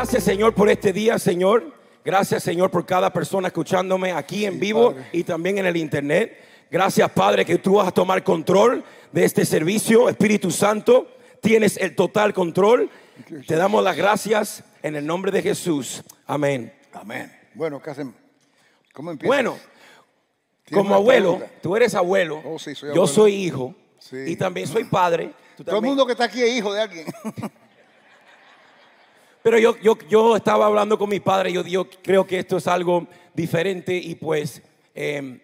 Gracias Señor por este día, Señor. Gracias Señor por cada persona escuchándome aquí en vivo y también en el internet. Gracias Padre que tú vas a tomar control de este servicio. Espíritu Santo, tienes el total control. Te damos las gracias en el nombre de Jesús. Amén. Amén. Bueno, ¿qué hacemos? ¿Cómo empieza? Bueno, ¿Tienes como abuelo, pregunta? tú eres abuelo, Oh, sí, soy yo abuelo. soy hijo Sí. y también soy padre. Tú Todo el mundo que está aquí es hijo de alguien. Pero yo, yo, yo estaba hablando con mi padre, yo, yo creo que esto es algo diferente y pues, eh,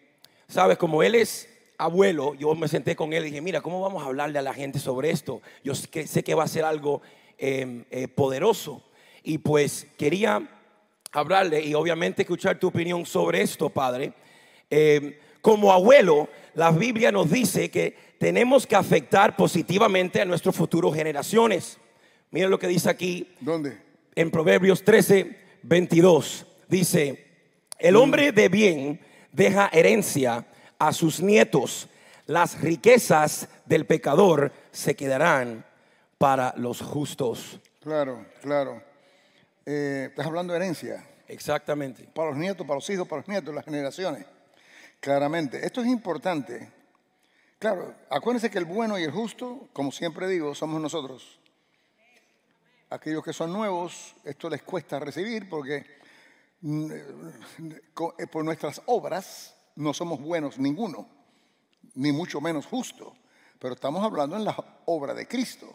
sabes, como él es abuelo, yo me senté con él y dije, mira, ¿cómo vamos a hablarle a la gente sobre esto? Yo sé que, va a ser algo eh, eh, poderoso y pues quería hablarle y obviamente escuchar tu opinión sobre esto, padre. Eh, como abuelo, la Biblia nos dice que tenemos que afectar positivamente a nuestras futuras generaciones. Mira lo que dice aquí ¿Dónde? en Proverbios 13, 22. Dice, el hombre de bien deja herencia a sus nietos. Las riquezas del pecador se quedarán para los justos. Claro, claro. Eh, estás hablando de herencia. Exactamente. Para los nietos, para los hijos, para los nietos, las generaciones. Claramente. Esto es importante. Claro, acuérdense que el bueno y el justo, como siempre digo, somos nosotros. Aquellos que son nuevos, esto les cuesta recibir porque mm, eh, por nuestras obras no somos buenos ninguno, ni mucho menos justo. Pero estamos hablando en la obra de Cristo.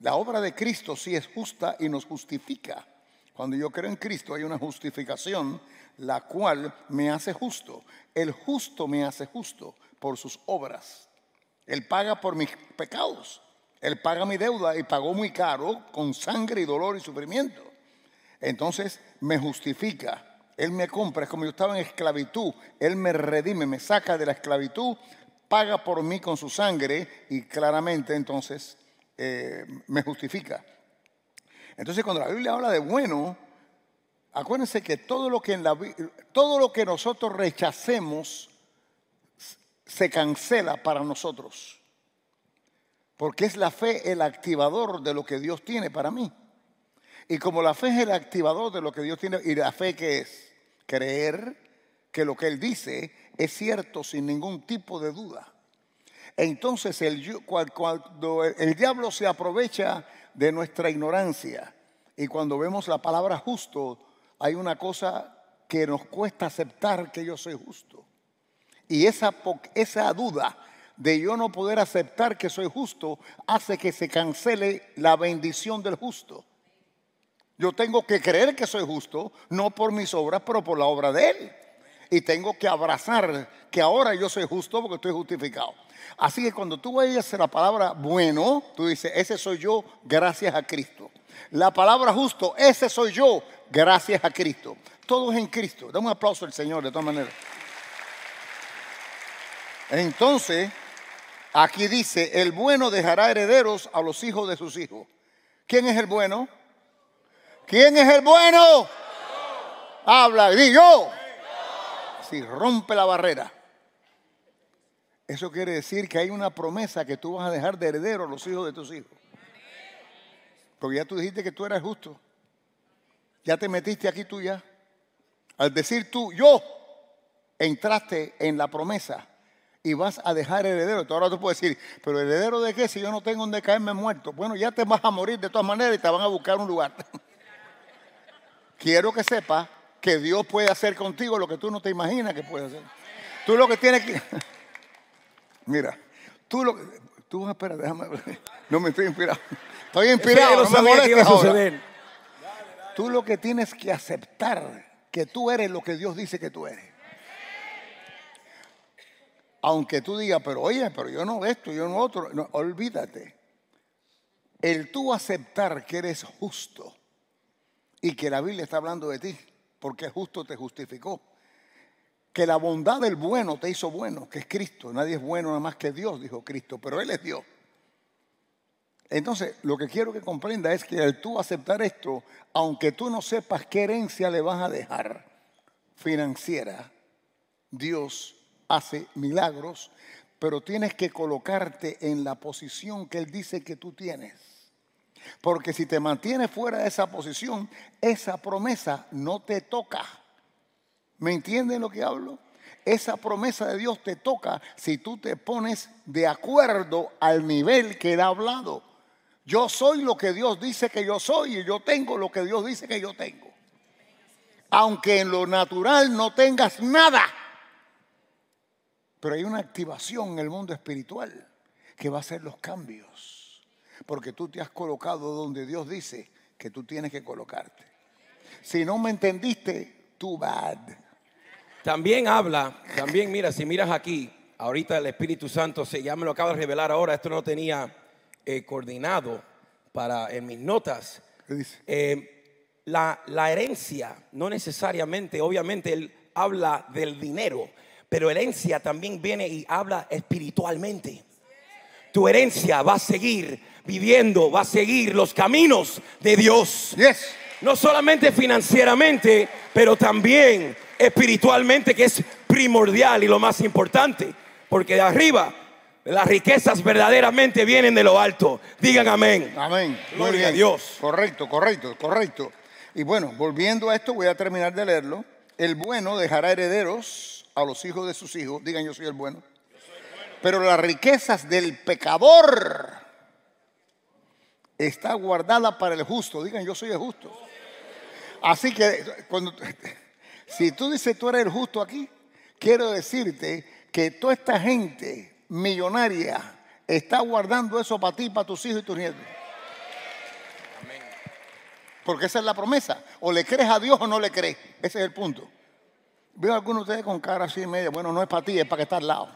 La obra de Cristo sí es justa y nos justifica. Cuando yo creo en Cristo hay una justificación la cual me hace justo. El justo me hace justo por sus obras. Él paga por mis pecados. Él paga mi deuda y pagó muy caro con sangre y dolor y sufrimiento. Entonces me justifica. Él me compra. Es como yo estaba en esclavitud. Él me redime, me saca de la esclavitud, paga por mí con su sangre y claramente entonces eh, me justifica. Entonces cuando la Biblia habla de bueno, acuérdense que todo lo que, en la, todo lo que nosotros rechacemos se cancela para nosotros. Porque es la fe el activador de lo que Dios tiene para mí. Y como la fe es el activador de lo que Dios tiene, y la fe que es creer que lo que Él dice es cierto sin ningún tipo de duda. Entonces el, cuando el, diablo se aprovecha de nuestra ignorancia y cuando vemos la palabra justo, hay una cosa que nos cuesta aceptar que yo soy justo. Y esa, esa duda de yo no poder aceptar que soy justo hace que se cancele la bendición del justo. Yo tengo que creer que soy justo, no por mis obras, pero por la obra de Él. Y tengo que abrazar que ahora yo soy justo porque estoy justificado. Así que cuando tú oyes la palabra bueno, tú dices, ese soy yo gracias a Cristo. La palabra justo, ese soy yo gracias a Cristo. Todo es en Cristo. Dame un aplauso al Señor de todas maneras. Entonces, aquí dice, el bueno dejará herederos a los hijos de sus hijos. ¿Quién es el bueno? ¿Quién es el bueno? Habla, di yo. Si rompe la barrera. Eso quiere decir que hay una promesa que tú vas a dejar de heredero a los hijos de tus hijos. Porque ya tú dijiste que tú eras justo. Ya te metiste aquí tú ya. Al decir tú, yo, entraste en la promesa y vas a dejar heredero. Entonces ahora tú puedes decir, pero heredero de qué si yo no tengo donde caerme muerto. Bueno, ya te vas a morir de todas maneras y te van a buscar un lugar. Quiero que sepas que Dios puede hacer contigo lo que tú no te imaginas que puede hacer. Tú lo que tienes que... Mira, tú lo que... Tú, espera, déjame... No me estoy inspirado. Estoy inspirado, no me molestes ahora. Tú lo que tienes que aceptar que tú eres lo que Dios dice que tú eres. Aunque tú digas, pero oye, pero yo no esto, yo no otro, no, olvídate. El tú aceptar que eres justo y que la Biblia está hablando de ti, porque justo te justificó. Que la bondad del bueno te hizo bueno, que es Cristo. Nadie es bueno nada más que Dios, dijo Cristo, pero Él es Dios. Entonces, lo que quiero que comprenda es que al tú aceptar esto, aunque tú no sepas qué herencia le vas a dejar financiera, Dios hace milagros, pero tienes que colocarte en la posición que Él dice que tú tienes. Porque si te mantienes fuera de esa posición, esa promesa no te toca. ¿Me entienden lo que hablo? Esa promesa de Dios te toca si tú te pones de acuerdo al nivel que Él ha hablado. Yo soy lo que Dios dice que yo soy y yo tengo lo que Dios dice que yo tengo. Aunque en lo natural no tengas nada. Pero hay una activación en el mundo espiritual que va a hacer los cambios. Porque tú te has colocado donde Dios dice que tú tienes que colocarte. Si no me entendiste, too bad. También habla, también mira, si miras aquí, ahorita el Espíritu Santo se ya me lo acaba de revelar ahora, esto no tenía eh, coordinado para en mis notas. ¿Qué dice? Eh, la, la herencia, no necesariamente, obviamente él habla del dinero, pero herencia también viene y habla espiritualmente. Tu herencia va a seguir viviendo, va a seguir los caminos de Dios. Yes. No solamente financieramente, pero también espiritualmente, que es primordial y lo más importante. Porque de arriba, las riquezas verdaderamente vienen de lo alto. Digan amén. Amén. Muy Gloria bien. a Dios. Correcto, correcto, correcto. Y bueno, volviendo a esto, voy a terminar de leerlo. El bueno dejará herederos a los hijos de sus hijos. Digan, yo soy el bueno. Pero las riquezas del pecador está guardada para el justo. Digan, yo soy el justo. Así que cuando si tú dices tú eres el justo aquí, quiero decirte que toda esta gente millonaria está guardando eso para ti, para tus hijos y tus nietos. Porque esa es la promesa. O le crees a Dios o no le crees. Ese es el punto. Veo a algunos de ustedes con cara así media. Bueno, no es para ti, es para que está al lado.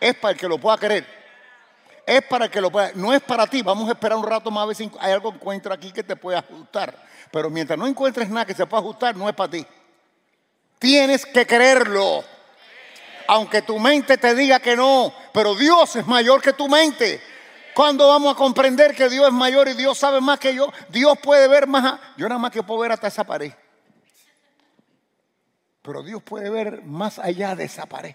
Es para el que lo pueda creer. Es para el que lo pueda. No es para ti. Vamos a esperar un rato más a ver si hay algo que encuentro aquí que te pueda ajustar. Pero mientras no encuentres nada que se pueda ajustar, no es para ti. Tienes que creerlo. Aunque tu mente te diga que no. Pero Dios es mayor que tu mente. ¿Cuándo vamos a comprender que Dios es mayor y Dios sabe más que yo? Dios puede ver más. Yo nada más que puedo ver hasta esa pared. Pero Dios puede ver más allá de esa pared.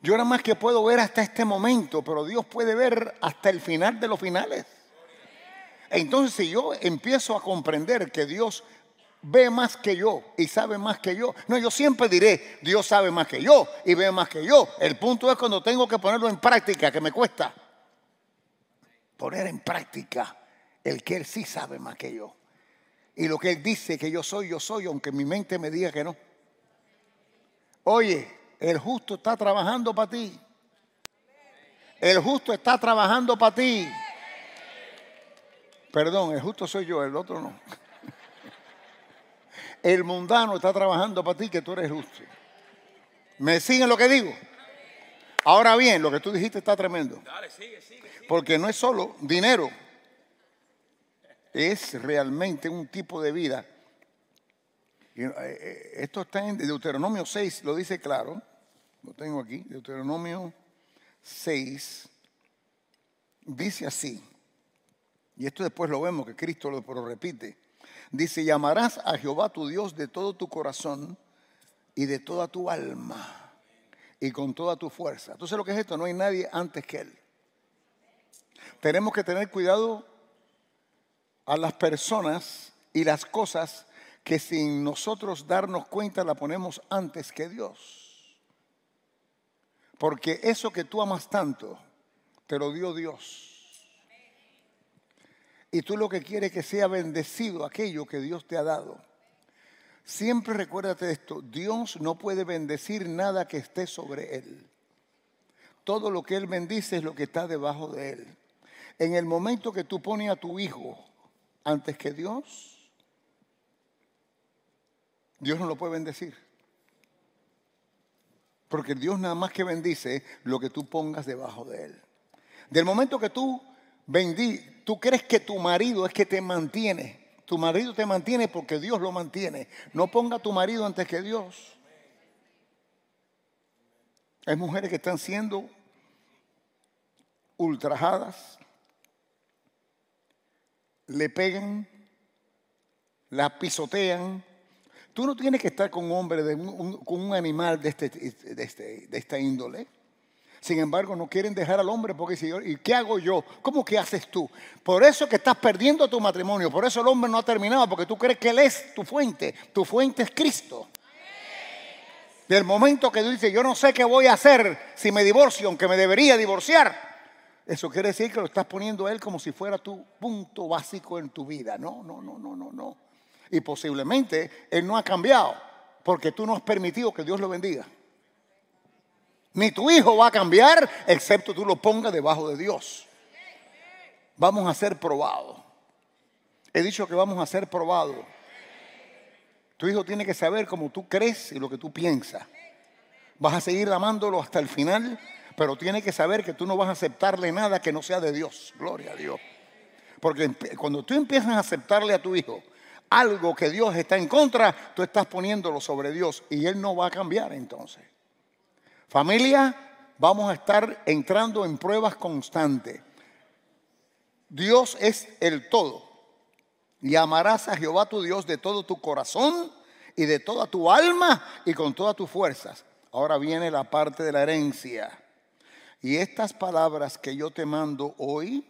Yo nada más que puedo ver hasta este momento, pero Dios puede ver hasta el final de los finales. Entonces, si yo empiezo a comprender que Dios ve más que yo y sabe más que yo, no, yo siempre diré, Dios sabe más que yo y ve más que yo. El punto es cuando tengo que ponerlo en práctica, que me cuesta. Poner en práctica el que Él sí sabe más que yo. Y lo que Él dice que yo soy, yo soy, aunque mi mente me diga que no. Oye, el justo está trabajando para ti. El justo está trabajando para ti. Perdón, el justo soy yo, el otro no. El mundano está trabajando para ti que tú eres justo. ¿Me siguen lo que digo? Ahora bien, lo que tú dijiste está tremendo. Porque no es solo dinero, es realmente un tipo de vida. Eh, eh, Esto está en Deuteronomio 6, lo dice claro. Lo tengo aquí, Deuteronomio 6. Dice así. Y esto después lo vemos que Cristo lo repite. Dice, llamarás a Jehová tu Dios de todo tu corazón y de toda tu alma y con toda tu fuerza. Entonces lo que es esto, no hay nadie antes que Él. Tenemos que tener cuidado a las personas y las cosas que sin nosotros darnos cuenta la ponemos antes que Dios. Porque eso que tú amas tanto, te lo dio Dios. Y tú lo que quieres es que sea bendecido aquello que Dios te ha dado. Siempre recuérdate de esto, Dios no puede bendecir nada que esté sobre Él. Todo lo que Él bendice es lo que está debajo de Él. En el momento que tú pones a tu hijo antes que Dios, Dios no lo puede bendecir. Porque Dios nada más que bendice lo que tú pongas debajo de Él. Del momento que tú bendí, tú crees que tu marido es que te mantiene. Tu marido te mantiene porque Dios lo mantiene. No ponga tu marido antes que Dios. Hay mujeres que están siendo ultrajadas, le pegan, la pisotean. Tú no tienes que estar con un hombre, de un- con un animal de, este, de, este- de esta índole. Sin embargo, no quieren dejar al hombre porque dicen, ¿y qué hago yo? ¿Cómo que haces tú? Por eso que estás perdiendo tu matrimonio. Por eso el hombre no ha terminado, porque tú crees que él es tu fuente. Tu fuente es Cristo. Del momento que tú dices, yo no sé qué voy a hacer si me divorcio, aunque me debería divorciar. Eso quiere decir que lo estás poniendo a él como si fuera tu punto básico en tu vida. No, no, no, no, no, no. Y posiblemente él no ha cambiado porque tú no has permitido que Dios lo bendiga. Ni tu hijo va a cambiar excepto tú lo pongas debajo de Dios. Vamos a ser probados. He dicho que vamos a ser probados. Tu hijo tiene que saber cómo tú crees y lo que tú piensas. Vas a seguir amándolo hasta el final, pero tiene que saber que tú no vas a aceptarle nada que no sea de Dios. Gloria a Dios. Porque cuando tú empiezas a aceptarle a tu hijo algo que Dios está en contra, tú estás poniéndolo sobre Dios y él no va a cambiar entonces. Familia, vamos a estar entrando en pruebas constantes. Dios es el todo. Y amarás a Jehová tu Dios de todo tu corazón y de toda tu alma y con todas tus fuerzas. Ahora viene la parte de la herencia. Y estas palabras que yo te mando hoy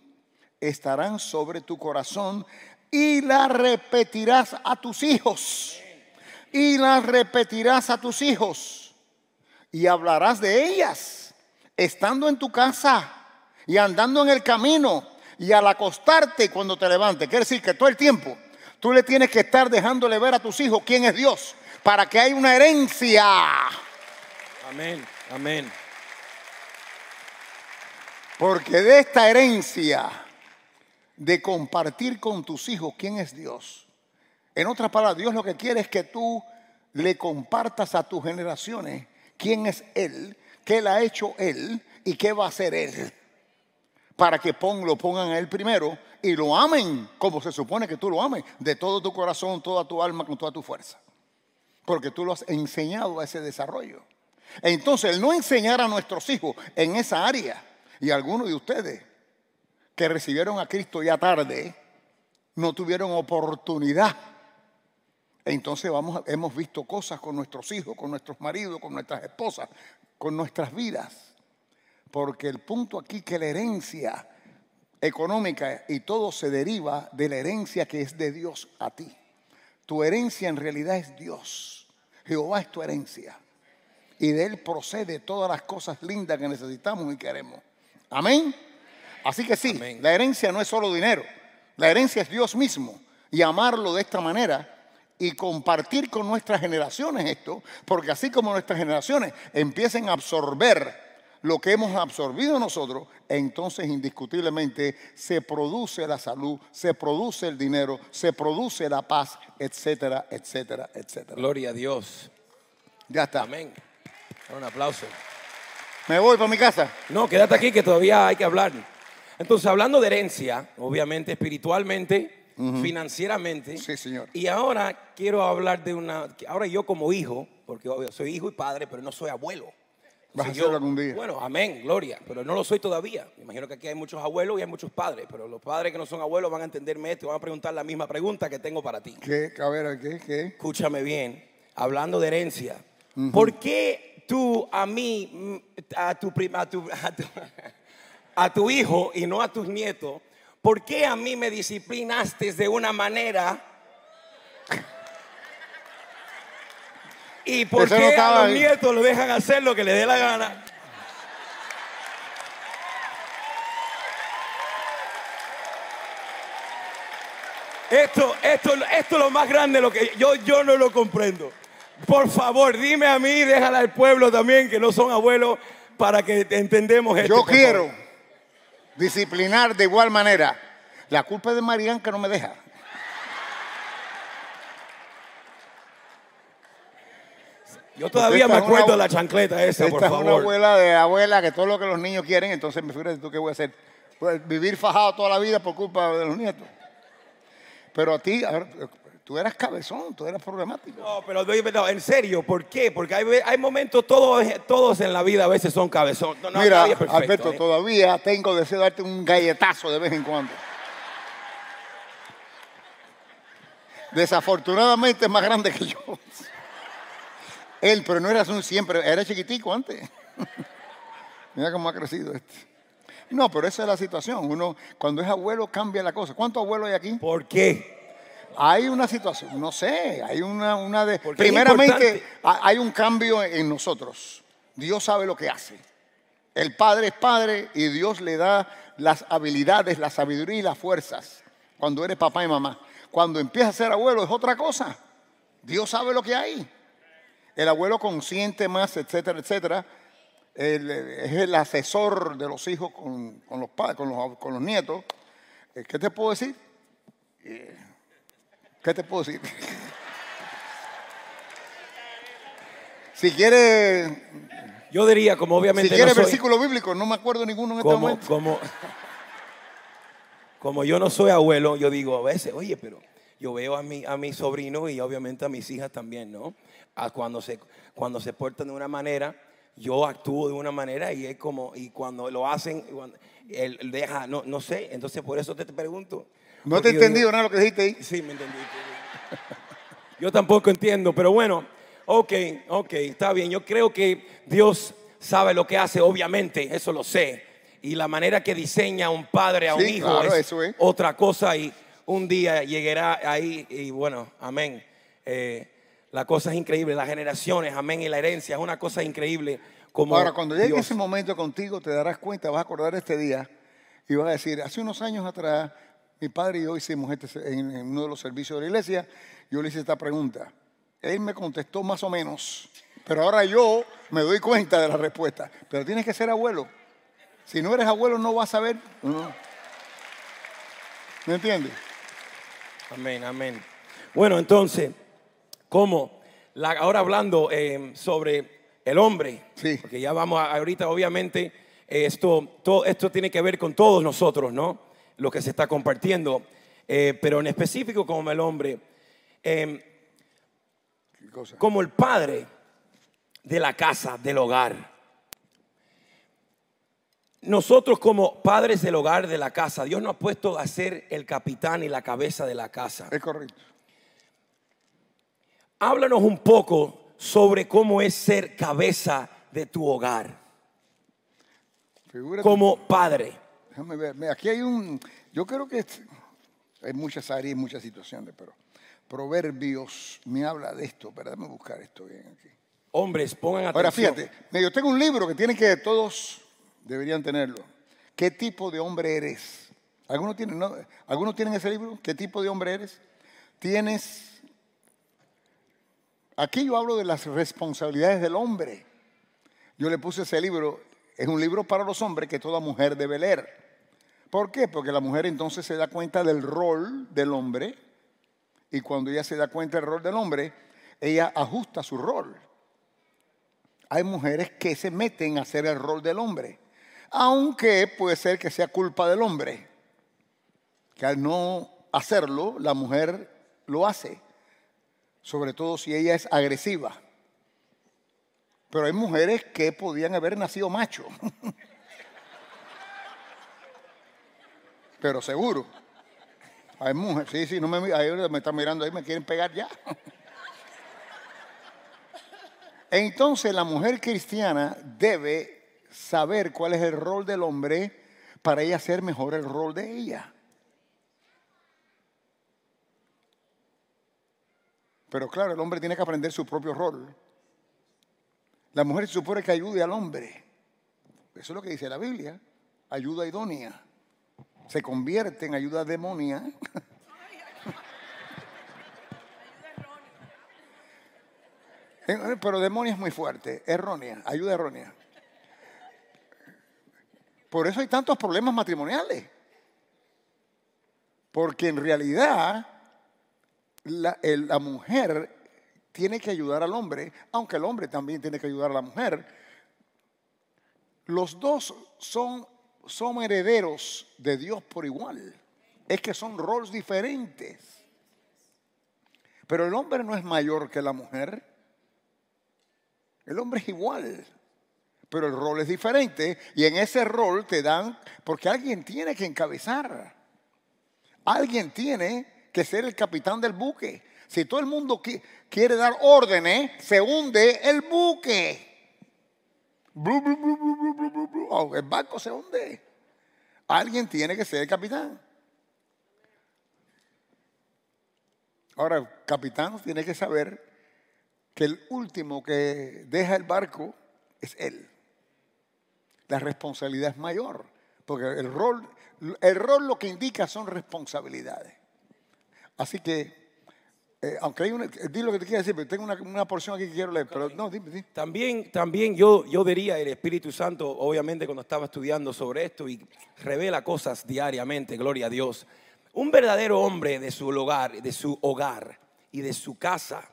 estarán sobre tu corazón y las repetirás a tus hijos. Y las repetirás a tus hijos y hablarás de ellas, estando en tu casa y andando en el camino y al acostarte cuando te levantes. Quiere decir que todo el tiempo tú le tienes que estar dejándole ver a tus hijos quién es Dios para que haya una herencia. Amén, amén. Porque de esta herencia de compartir con tus hijos quién es Dios. En otras palabras, Dios lo que quiere es que tú le compartas a tus generaciones quién es Él, qué le ha hecho Él y qué va a hacer Él. Para que lo pongan a Él primero y lo amen como se supone que tú lo ames, de todo tu corazón, toda tu alma, con toda tu fuerza. Porque tú lo has enseñado a ese desarrollo. Entonces, el no enseñar a nuestros hijos en esa área, y algunos de ustedes que recibieron a Cristo ya tarde, no tuvieron oportunidad entonces vamos, hemos visto cosas con nuestros hijos, con nuestros maridos, con nuestras esposas, con nuestras vidas. Porque el punto aquí que la herencia económica y todo se deriva de la herencia que es de Dios a ti. Tu herencia en realidad es Dios. Jehová es tu herencia. Y de Él procede todas las cosas lindas que necesitamos y queremos. Amén. Así que sí, la herencia no es solo dinero. La herencia es Dios mismo. Y amarlo de esta manera y compartir con nuestras generaciones esto, porque así como nuestras generaciones empiecen a absorber lo que hemos absorbido nosotros, entonces indiscutiblemente se produce la salud, se produce el dinero, se produce la paz, etcétera, etcétera, etcétera. Gloria a Dios. Ya está. Amén. Un aplauso. ¿Me voy para mi casa? No, quédate aquí que todavía hay que hablar. Entonces, hablando de herencia, obviamente espiritualmente, financieramente. Sí, señor. Y ahora quiero hablar de una. Ahora yo, como hijo, porque soy hijo y padre, pero no soy abuelo. Vas a ser algún día. Bueno, amén, gloria. Pero no lo soy todavía. Me imagino que aquí hay muchos abuelos y hay muchos padres. Pero los padres que no son abuelos van a entenderme esto y van a preguntar la misma pregunta que tengo para ti. ¿Qué? A ver, ¿qué? ¿Qué? Escúchame bien. Hablando de herencia. ¿Por qué tú a mí, a tu, a, tu, a tu hijo y no a tus nietos, ¿por qué a mí me disciplinaste de una manera? ¿Y por qué a los nietos lo dejan hacer lo que le dé la gana? Esto, esto, esto es lo más grande, lo que yo, yo no lo comprendo. Por favor, dime a mí, déjala al pueblo también, que no son abuelos, para que entendemos esto. Yo quiero disciplinar de igual manera. La culpa es de Marian que no me deja. Yo todavía me acuerdo de la chancleta esa, por favor. Es una abuela de abuela que todo lo que los niños quieren, entonces me figuro tú qué voy a hacer. Pues vivir fajado toda la vida por culpa de los nietos. Pero a ti, tú eras cabezón, tú eras problemático. No, pero en serio, ¿por qué? Porque hay, momentos, todos, todos en la vida a veces son cabezón. Mira, Alberto, ¿eh? todavía tengo deseo de darte un galletazo de vez en cuando. Desafortunadamente es más grande que yo. Él, pero no eras un siempre, era chiquitico antes. Mira cómo ha crecido este. No, pero esa es la situación. Uno, cuando es abuelo, cambia la cosa. ¿Cuántos abuelos hay aquí? ¿Por qué? Hay una situación, no sé, hay una, una de... Porque Primeramente, hay un cambio en nosotros. Dios sabe lo que hace. El Padre es Padre y Dios le da las habilidades, la sabiduría y las fuerzas cuando eres papá y mamá. Cuando empiezas a ser abuelo es otra cosa. Dios sabe lo que hay. El abuelo consciente más, etcétera, etcétera, el- es el asesor de los hijos con, con los, pa- con, los, con los nietos. Eh, ¿Qué te puedo decir? ¿Qué te puedo decir? si quieres, Yo diría, como obviamente si quieres no soy, versículo bíblico, no me acuerdo ninguno en este como, momento. como, como yo no soy abuelo, yo digo a veces, oye, pero yo veo a mi, a mi sobrino y obviamente a mis hijas también, ¿no? A cuando, se, cuando se portan de una manera, yo actúo de una manera y es como, y cuando lo hacen, cuando- él él deja, no, no sé, entonces por eso te, te pregunto. No te he entendido nada de lo que dijiste ahí. Sí, me entendí. Yo tampoco entiendo, pero bueno, ok, ok, está bien. Yo creo que Dios sabe lo que hace, obviamente, eso lo sé. Y la manera que diseña un padre a un Sí, hijo claro, es, eso es. otra cosa y un día llegará ahí y bueno, amén. Eh, la cosa es increíble, las generaciones, amén, y la herencia es una cosa increíble. Como Ahora, cuando llegue Dios- ese momento contigo, te darás cuenta, vas a acordar este día y vas a decir, hace unos años atrás, mi padre y yo hicimos este, en, en uno de los servicios de la iglesia, yo le hice esta pregunta. Él me contestó más o menos, pero ahora yo me doy cuenta de la respuesta. Pero tienes que ser abuelo. Si no eres abuelo, no vas a saber. No. ¿Me entiendes? Amén, amén. Bueno, entonces, ¿cómo? La- ahora hablando eh, sobre el hombre, Sí. porque ya vamos a, ahorita, obviamente, esto, todo, esto tiene que ver con todos nosotros, ¿no? Lo que se está compartiendo, Eh, pero en específico como el hombre, eh, ¿Qué cosa? como el padre de la casa, del hogar. Nosotros como padres del hogar, de la casa, Dios nos ha puesto a ser el capitán y la cabeza de la casa. Es correcto. Háblanos un poco sobre cómo es ser cabeza de tu hogar, Figúrate. como padre. Déjame ver. Aquí hay un. Yo creo que es- hay muchas áreas y muchas situaciones, pero Proverbios me habla de esto. Pero déjame buscar esto bien aquí. Hombres, pongan atención. Ahora fíjate, yo tengo un libro que tiene que todos deberían tenerlo. ¿Qué tipo de hombre eres? ¿Algunos tienen, no? ¿Algunos tienen ese libro? ¿Qué tipo de hombre eres? Tienes. Aquí yo hablo de las responsabilidades del hombre. Yo le puse ese libro, es un libro para los hombres que toda mujer debe leer. ¿Por qué? Porque la mujer entonces se da cuenta del rol del hombre y cuando ella se da cuenta del rol del hombre, ella ajusta su rol. Hay mujeres que se meten a hacer el rol del hombre, aunque puede ser que sea culpa del hombre, que al no hacerlo, la mujer lo hace, sobre todo si ella es agresiva. Pero hay mujeres que podían haber nacido macho. Pero seguro. Hay mujeres, sí, sí, no me, ahí me están mirando ahí, me quieren pegar ya. Entonces la mujer cristiana debe saber cuál es el rol del hombre para ella hacer mejor el rol de ella. Pero claro, el hombre tiene que aprender su propio rol. La mujer se supone que ayude al hombre. Eso es lo que dice la Biblia. Ayuda idónea. Se convierte en ayuda demonia. Eh, Pero demonia es muy fuerte, errónea, ayuda errónea. Por eso hay tantos problemas matrimoniales. Porque en realidad la mujer tiene que ayudar al hombre, aunque el hombre también tiene que ayudar a la mujer. Los dos son, son herederos de Dios por igual. Es que son roles diferentes. Pero el hombre no es mayor que la mujer. El hombre es igual, pero el rol es diferente y en ese rol te dan, porque alguien tiene que encabezar, alguien tiene que ser el capitán del buque. Si todo el mundo qui- quiere dar órdenes, se hunde el buque. Oh, el barco se hunde. Alguien tiene que ser el capitán. Ahora, el capitán tiene que saber que el último que deja el barco es él. La responsabilidad es mayor, porque el rol, el rol lo que indica son responsabilidades. Así que, eh, aunque hay una, di lo que te quiero decir, pero tengo una, una porción aquí que quiero leer, pero no, dime, dime. También, también yo, yo diría, el Espíritu Santo, obviamente cuando estaba estudiando sobre esto y revela cosas diariamente, gloria a Dios. Un verdadero hombre de su hogar, de su hogar y de su casa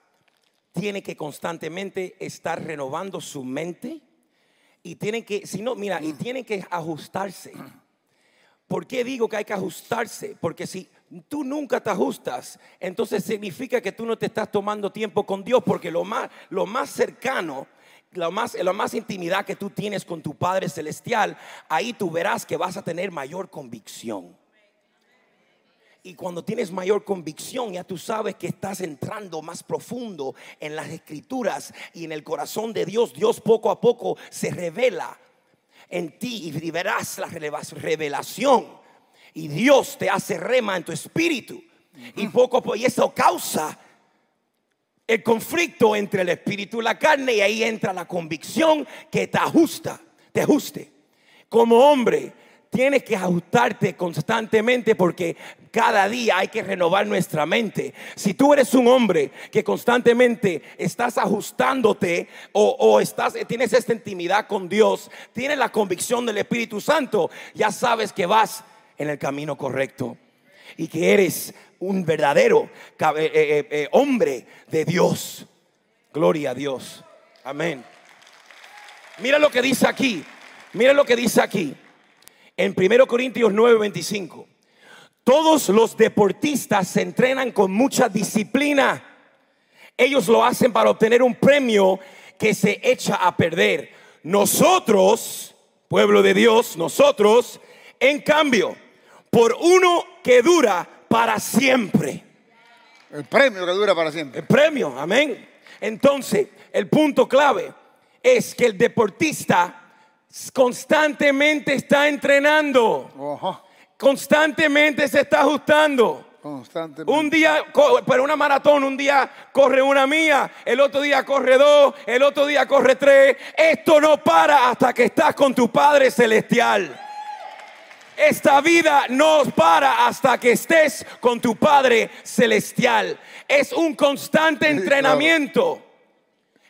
tiene que constantemente estar renovando su mente y tiene que, si no, mira, y tiene que ajustarse. ¿Por qué digo que hay que ajustarse? Porque si tú nunca te ajustas, entonces significa que tú no te estás tomando tiempo con Dios, porque lo más, cercano, más, la más intimidad que tú tienes con tu Padre Celestial, ahí tú verás que vas a tener mayor convicción. Y cuando tienes mayor convicción, ya tú sabes que estás entrando más profundo en las escrituras y en el corazón de Dios. Dios poco a poco se revela en ti y verás la revelación. Y Dios te hace rema en tu espíritu. Y poco y eso causa el conflicto entre el espíritu y la carne. Y ahí entra la convicción que te ajusta, te ajuste. Como hombre, tienes que ajustarte constantemente porque cada día hay que renovar nuestra mente. Si tú eres un hombre que constantemente estás ajustándote o, estás, tienes esta intimidad con Dios, tienes la convicción del Espíritu Santo, ya sabes que vas en el camino correcto y que eres un verdadero eh, eh, eh, hombre de Dios. Gloria a Dios. Amén. Mira lo que dice aquí. Mira lo que dice aquí en 1 Corintios 9:25. Todos los deportistas se entrenan con mucha disciplina. Ellos lo hacen para obtener un premio que se echa a perder. Nosotros, pueblo de Dios, nosotros, en cambio, por uno que dura para siempre. El premio que dura para siempre. El premio, amén. Entonces, el punto clave es que el deportista constantemente está entrenando. Constantemente se está ajustando. Constantemente. Un día, para una maratón, un día corre una mía, el otro día corre dos, el otro día corre tres. Esto no para hasta que estás con tu Padre Celestial. Esta vida no para hasta que estés con tu Padre Celestial. Es un constante entrenamiento.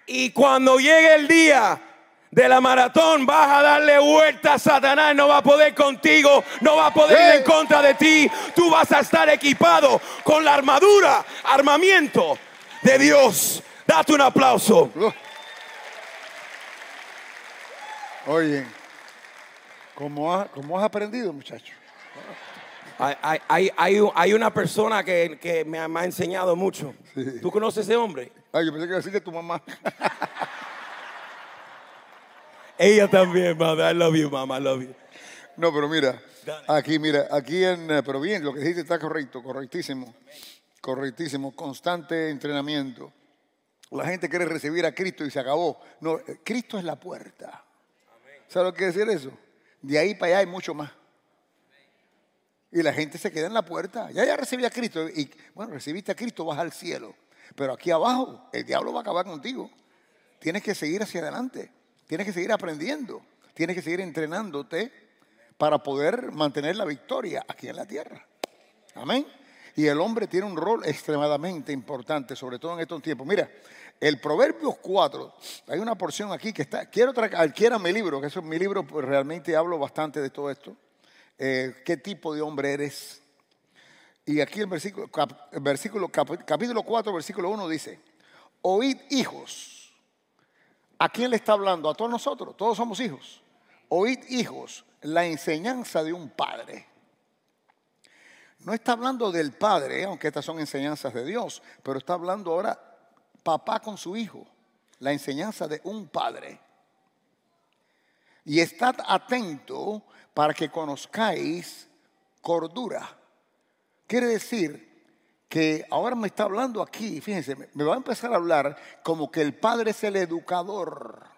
Y cuando llegue el día de la maratón, vas a darle vuelta a Satanás, no va a poder contigo, no va a poder ir en contra de ti. Tú vas a estar equipado con la armadura, armamiento de Dios. Date un aplauso. Oye, ¿cómo, has aprendido, muchacho? Hay, hay, una persona que, me, ha, enseñado mucho. ¿Tú conoces ese hombre? Ay, yo pensé que iba a decir que tu mamá. Ella también, mamá. I love you, mamá. I love you. No, pero mira, aquí, mira, aquí en, eh, pero bien, lo que dijiste está correcto, correctísimo, correctísimo, constante entrenamiento. La gente quiere recibir a Cristo y se acabó. No, eh, Cristo es la puerta. ¿Sabes lo que quiere decir eso? De ahí para allá hay mucho más. Y la gente se queda en la puerta. Ya ya recibí a Cristo. Y bueno, recibiste a Cristo, vas al cielo. Pero aquí abajo, el diablo va a acabar contigo. Tienes que seguir hacia adelante. Tienes que seguir aprendiendo, tienes que seguir entrenándote para poder mantener la victoria aquí en la tierra. Amén. Y el hombre tiene un rol extremadamente importante, sobre todo en estos tiempos. Mira, el Proverbios 4, hay una porción aquí que está, quiero traer, mi libro, que eso es mi libro, pues realmente hablo bastante de todo esto. Eh, ¿Qué tipo de hombre eres? Y aquí el versículo, versículo capítulo 4, versículo 1 dice, oíd hijos ¿A quién le está hablando? A todos nosotros, todos somos hijos. Oíd hijos la enseñanza de un padre. No está hablando del padre, aunque estas son enseñanzas de Dios, pero está hablando ahora papá con su hijo, la enseñanza de un padre. Y estad atento para que conozcáis cordura. Quiere decir que ahora me está hablando aquí, fíjense, me va a empezar a hablar como que el padre es el educador.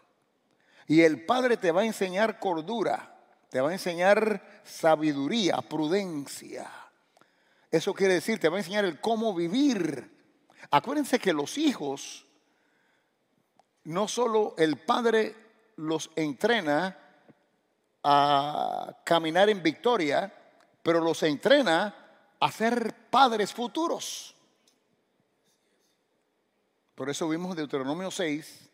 Y el Padre te va a enseñar cordura, te va a enseñar sabiduría, prudencia. Eso quiere decir, te va a enseñar el cómo vivir. Acuérdense que los hijos, no solo el Padre los entrena a caminar en victoria, pero los entrena a ser padres futuros. Por eso vimos Deuteronomio 6,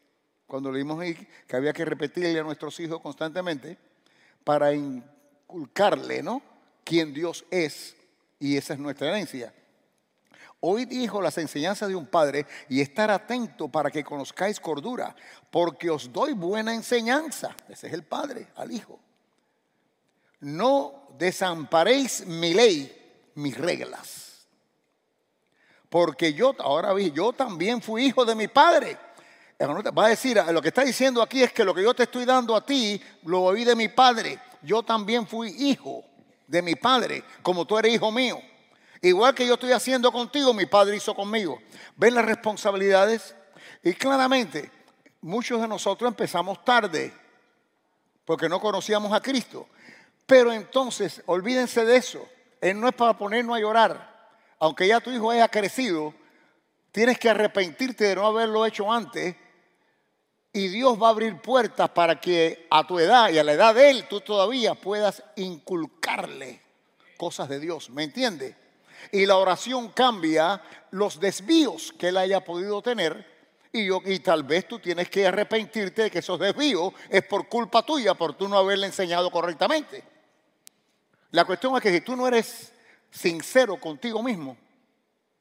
cuando leímos que había que repetirle a nuestros hijos constantemente para inculcarle, ¿no? Quién Dios es y esa es nuestra herencia. Hoy dijo las enseñanzas de un padre y estar atento para que conozcáis cordura, porque os doy buena enseñanza. Ese es el padre al hijo. No desamparéis mi ley, mis reglas. Porque yo, ahora vi, yo también fui hijo de mi padre. Va a decir, lo que está diciendo aquí es que lo que yo te estoy dando a ti, lo oí de mi padre. Yo también fui hijo de mi padre, como tú eres hijo mío. Igual que yo estoy haciendo contigo, mi padre hizo conmigo. ¿Ven las responsabilidades? Y claramente, muchos de nosotros empezamos tarde, porque no conocíamos a Cristo. Pero entonces, olvídense de eso. Él no es para ponernos a llorar. Aunque ya tu hijo haya crecido, tienes que arrepentirte de no haberlo hecho antes. Y Dios va a abrir puertas para que a tu edad y a la edad de Él tú todavía puedas inculcarle cosas de Dios. ¿Me entiendes? Y la oración cambia los desvíos que Él haya podido tener. Y, yo, y tal vez tú tienes que arrepentirte de que esos desvíos es por culpa tuya, por tú no haberle enseñado correctamente. La cuestión es que si tú no eres sincero contigo mismo,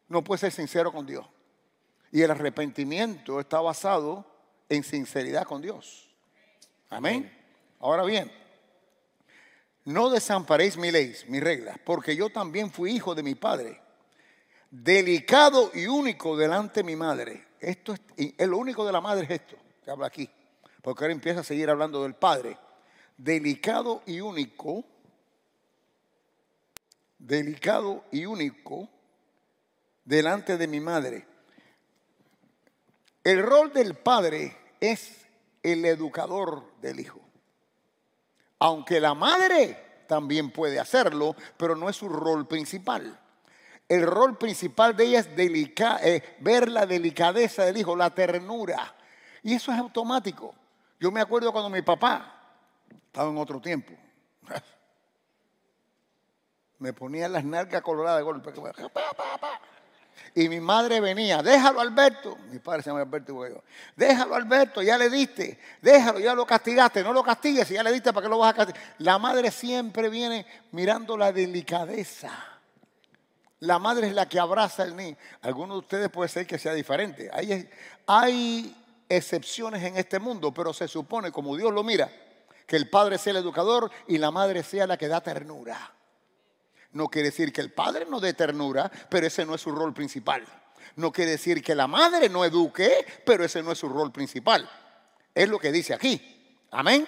no puedes ser sincero con Dios. Y el arrepentimiento está basado en sinceridad con Dios. Amén. Ahora bien, no desamparéis mi ley, mis reglas, porque yo también fui hijo de mi padre, delicado y único delante de mi madre. Esto es, lo único de la madre es esto que habla aquí, porque ahora empieza a seguir hablando del padre. Delicado y único delicado y único delante de mi madre. El rol del padre es el educador del hijo. Aunque la madre también puede hacerlo, pero no es su rol principal. El rol principal de ella es eh, ver la delicadeza del hijo, la ternura. Y eso es automático. Yo me acuerdo cuando mi papá estaba en otro tiempo. me ponía las nalgas coloradas de golpe. Y mi madre venía, déjalo Alberto, mi padre se llama Alberto déjalo Alberto, ya le diste, déjalo, ya lo castigaste, no lo castigues, ya le diste, ¿para qué lo vas a castigar? La madre siempre viene mirando la delicadeza. La madre es la que abraza al niño. Algunos de ustedes puede ser que sea diferente. Hay excepciones en este mundo, pero se supone, como Dios lo mira, que el padre sea el educador y la madre sea la que da ternura. No quiere decir que el padre no dé ternura, pero ese no es su rol principal. No quiere decir que la madre no eduque, pero ese no es su rol principal. Es lo que dice aquí. Amén.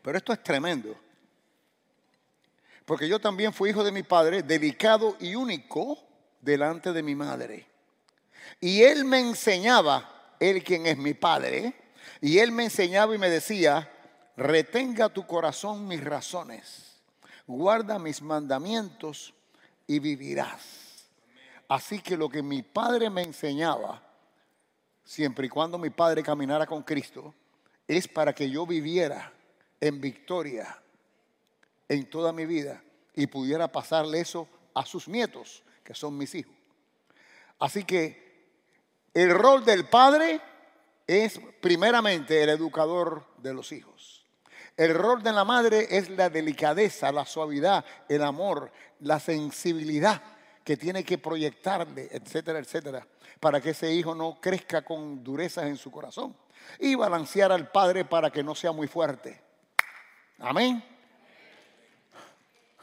Pero esto es tremendo. Porque yo también fui hijo de mi padre, delicado y único delante de mi madre. Y él me enseñaba, él quien es mi padre, y él me enseñaba y me decía, retenga tu corazón mis razones guarda mis mandamientos y vivirás. Así que lo que mi padre me enseñaba, siempre y cuando mi padre caminara con Cristo, es para que yo viviera en victoria en toda mi vida y pudiera pasarle eso a sus nietos, que son mis hijos. Así que el rol del padre es primeramente el educador de los hijos. El rol de la madre es la delicadeza, la suavidad, el amor, la sensibilidad que tiene que proyectarle, etcétera, etcétera, para que ese hijo no crezca con durezas en su corazón. Y balancear al padre para que no sea muy fuerte. Amén.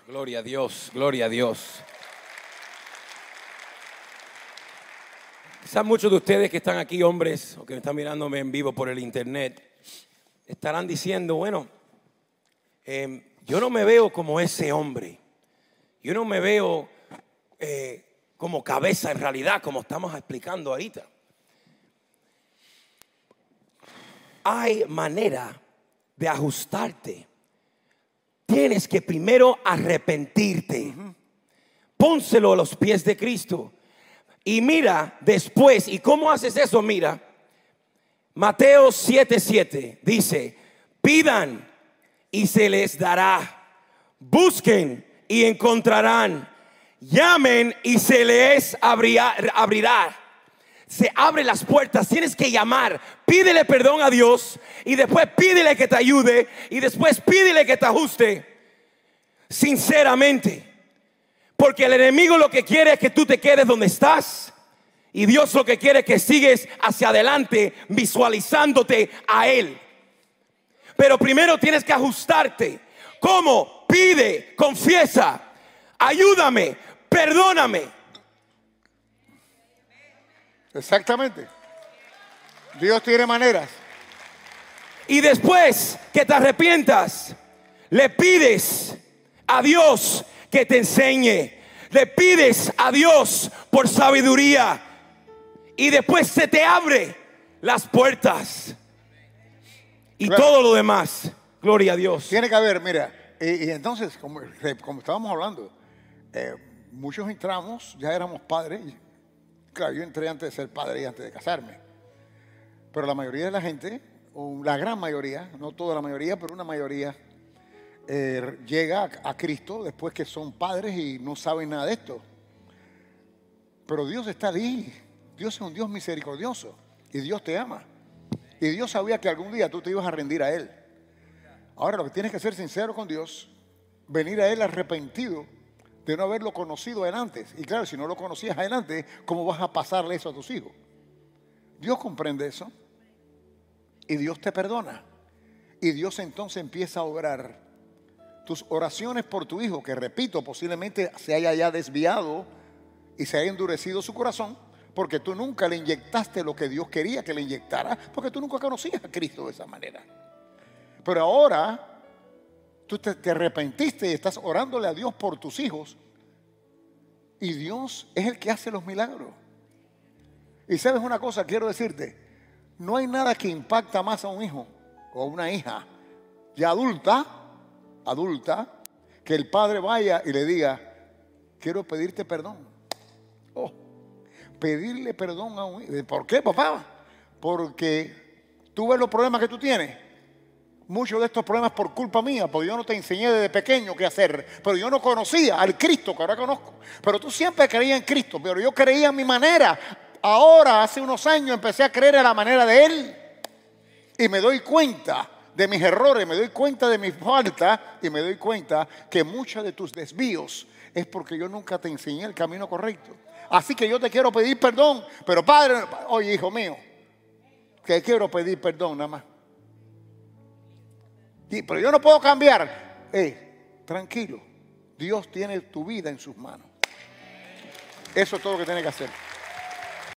Gloria a Dios, gloria a Dios. Quizás muchos de ustedes que están aquí, hombres, o que están mirándome en vivo por el internet, estarán diciendo, bueno, Em, yo no me veo como ese hombre. Yo no me veo eh, como cabeza en realidad, como estamos explicando ahorita. Hay manera de ajustarte, tienes que primero arrepentirte. Pónselo a los pies de Cristo. Y mira después, ¿y cómo haces eso? Mira, Mateo 7:7 dice, pidan y se les dará. Busquen y encontrarán. Llamen y se les abrirá. Se abren las puertas, tienes que llamar. Pídele perdón a Dios y después pídele que te ayude y después pídele que te ajuste. Sinceramente. Porque el enemigo lo que quiere es que tú te quedes donde estás. Y Dios lo que quiere es que sigues hacia adelante visualizándote a Él. Pero primero tienes que ajustarte. ¿Cómo? Pide, confiesa, ayúdame, perdóname. Exactamente. Dios tiene maneras. Y después que te arrepientas, le pides a Dios que te enseñe. Le pides a Dios por sabiduría. Y después se te abre las puertas. Y todo lo demás, gloria a Dios. Tiene que haber, mira, y, entonces, como, como, estábamos hablando, eh, muchos entramos, ya éramos padres. Claro, yo entré antes de ser padre y antes de casarme. Pero la mayoría de la gente, o la gran mayoría, no toda la mayoría, pero una mayoría, eh, llega a Cristo después que son padres y no saben nada de esto. Pero Dios está ahí. Dios es un Dios misericordioso y Dios te ama. Y Dios sabía que algún día tú te ibas a rendir a Él. Ahora lo que tienes que ser sincero con Dios, venir a Él arrepentido de no haberlo conocido antes. Y claro, si no lo conocías adelante, ¿cómo vas a pasarle eso a tus hijos? Dios comprende eso. Y Dios te perdona. Y Dios entonces empieza a obrar. Tus oraciones por tu hijo, que repito, posiblemente se haya ya desviado y se haya endurecido su corazón, porque tú nunca le inyectaste lo que Dios quería que le inyectara, porque tú nunca conocías a Cristo de esa manera. Pero ahora tú te, te, arrepentiste y estás orándole a Dios por tus hijos. Y Dios es el que hace los milagros. Y sabes una cosa, quiero decirte, no hay nada que impacta más a un hijo o a una hija ya adulta, adulta, que el padre vaya y le diga, quiero pedirte perdón. Oh pedirle perdón a un. ¿Por qué, papá? Porque tú ves los problemas que tú tienes. Muchos de estos problemas por culpa mía, porque yo no te enseñé desde pequeño qué hacer, pero yo no conocía al Cristo que ahora conozco. Pero tú siempre creías en Cristo, pero yo creía en mi manera. Ahora, hace unos años, empecé a creer en la manera de Él. Y me doy cuenta de mis errores, me doy cuenta de mis faltas y me doy cuenta que muchos de tus desvíos es porque yo nunca te enseñé el camino correcto. Así que yo te quiero pedir perdón. Pero padre, oye hijo mío, que quiero pedir perdón nada más. pero yo no puedo cambiar. tranquilo, Dios tiene tu vida en sus manos. Eso es todo lo que tiene que hacer.